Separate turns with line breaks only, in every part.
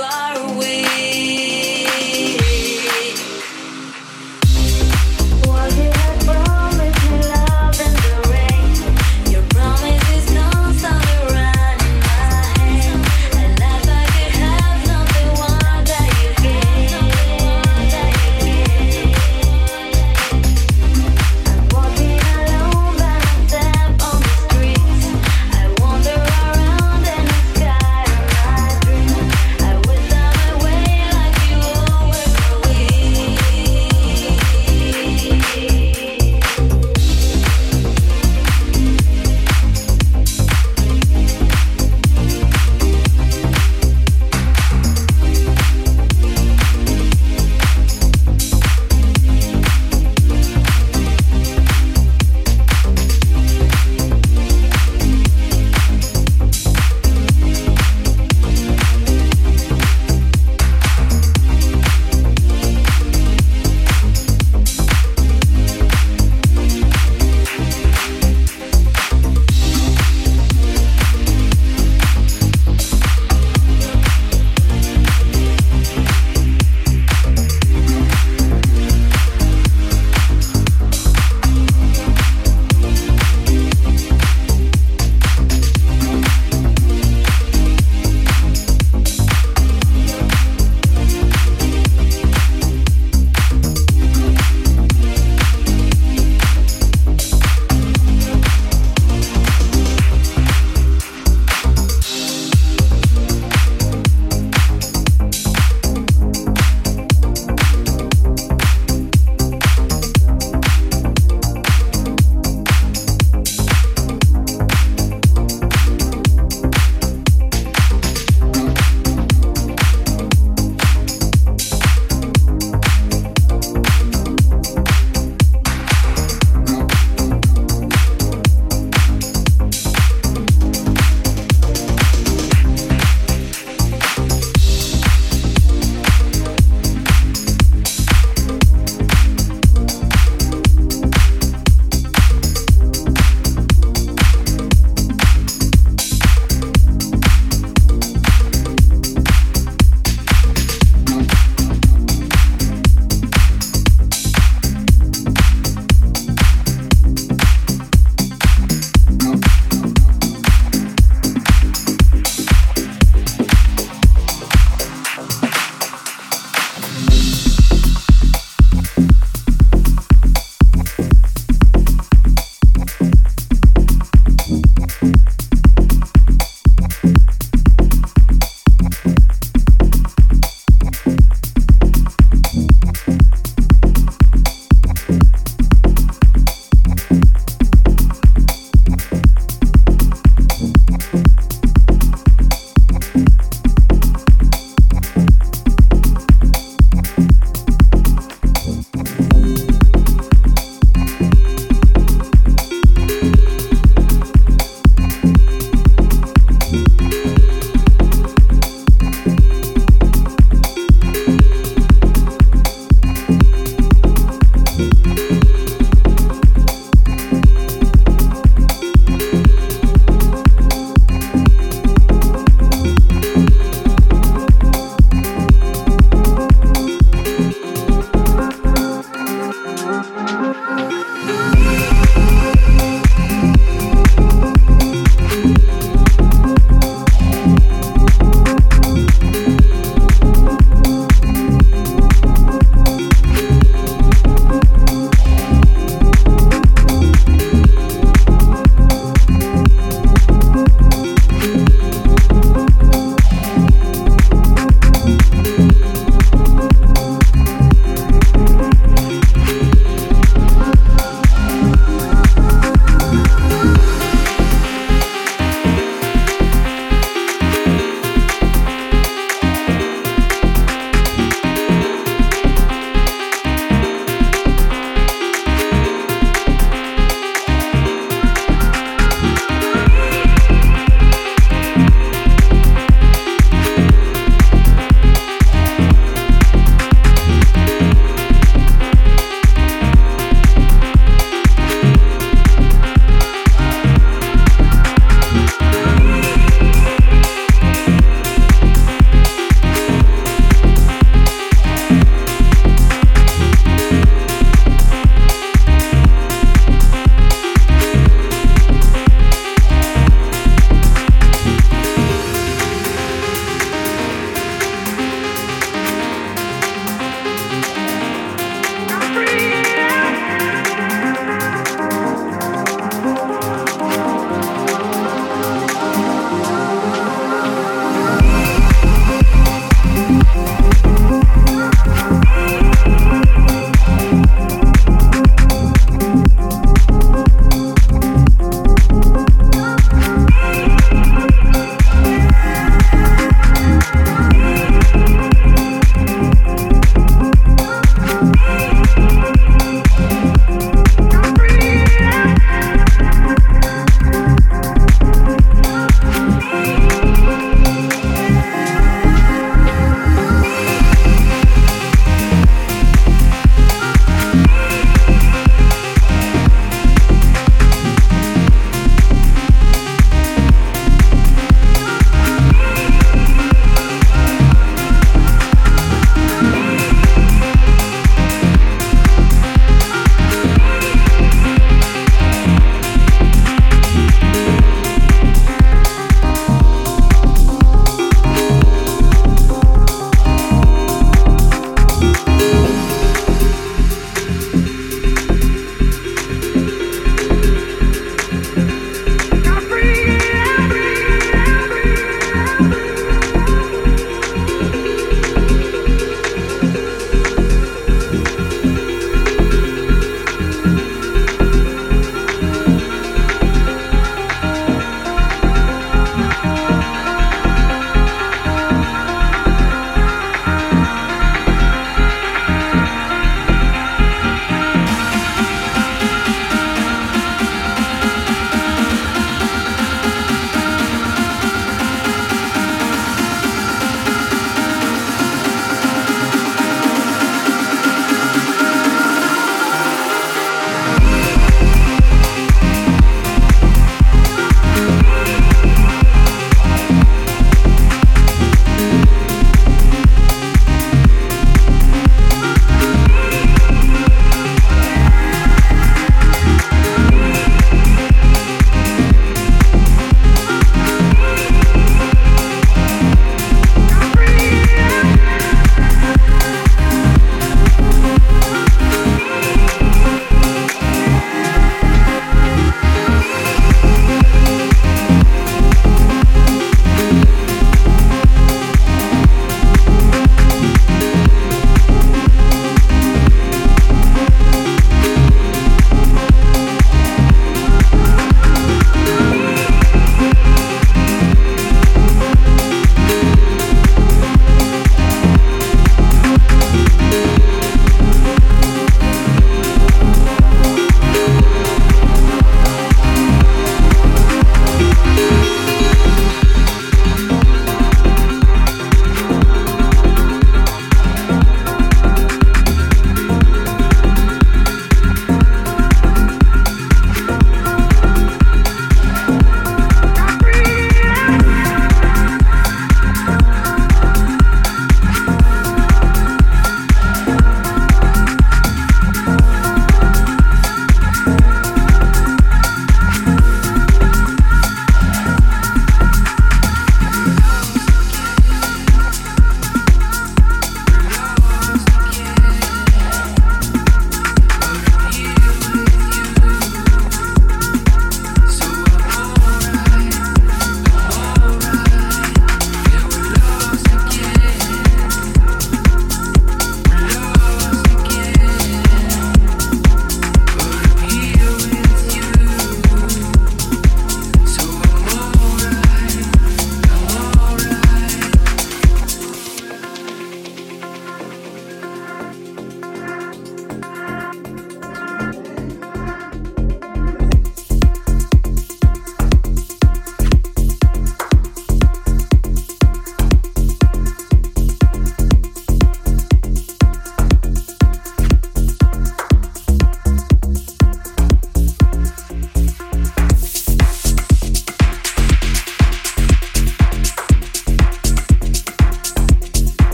like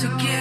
to give.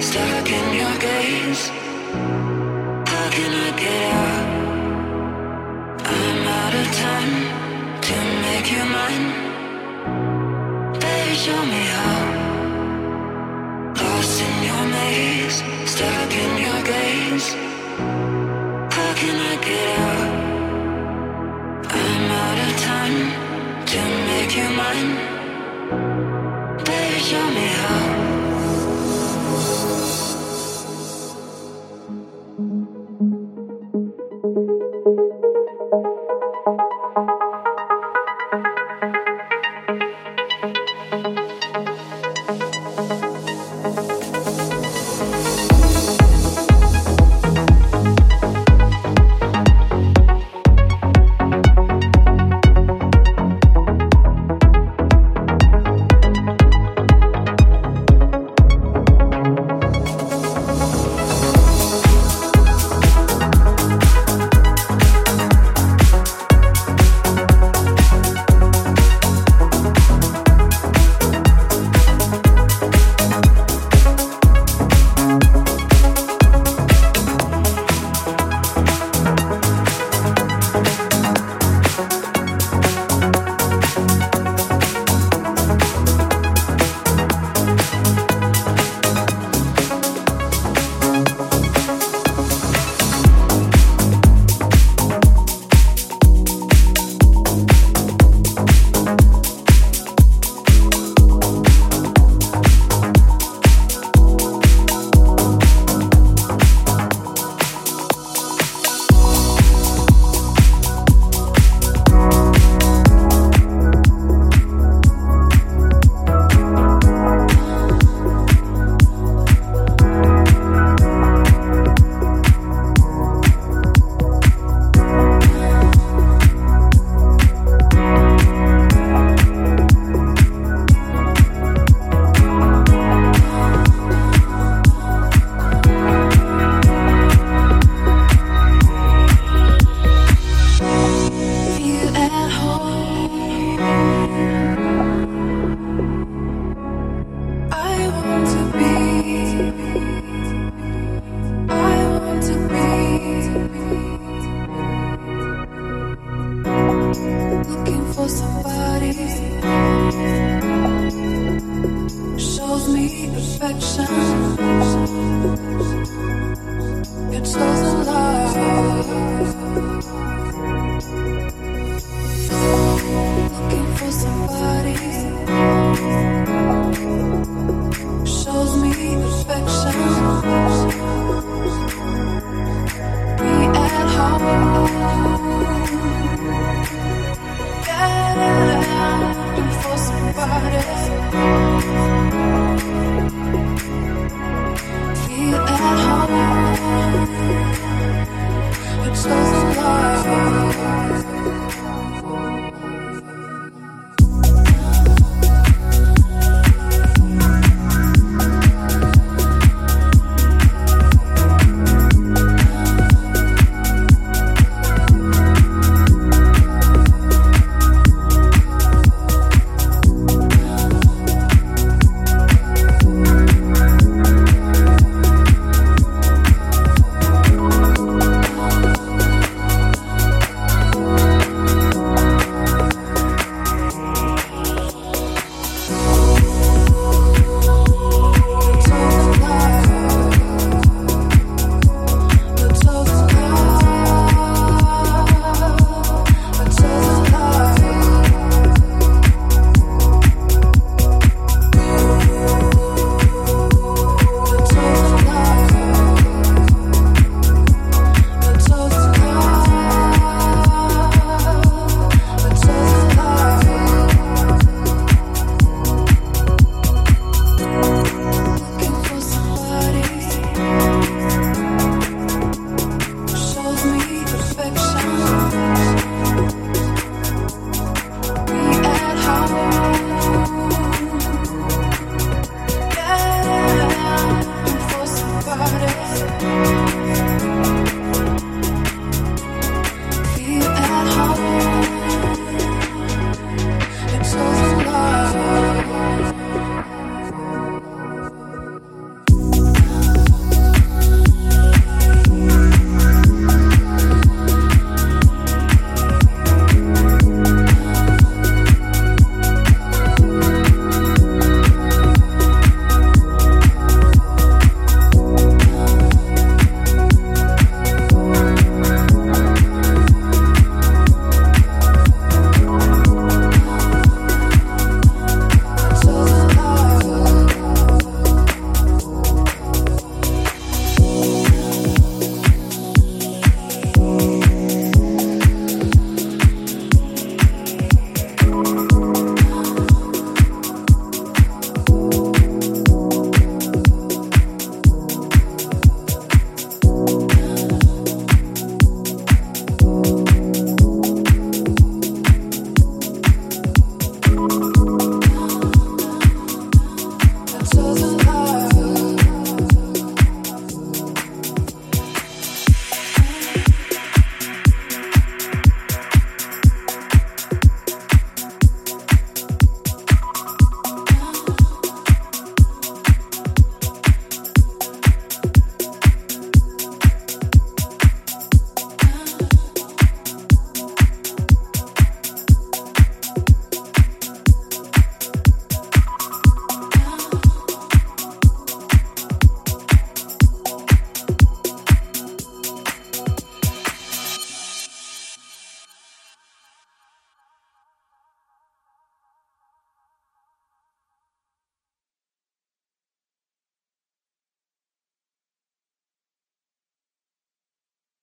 stuck in your gaze. How can I get out? I'm out of time to make you mine. Baby, show me how. Lost in your maze, stuck in your gaze.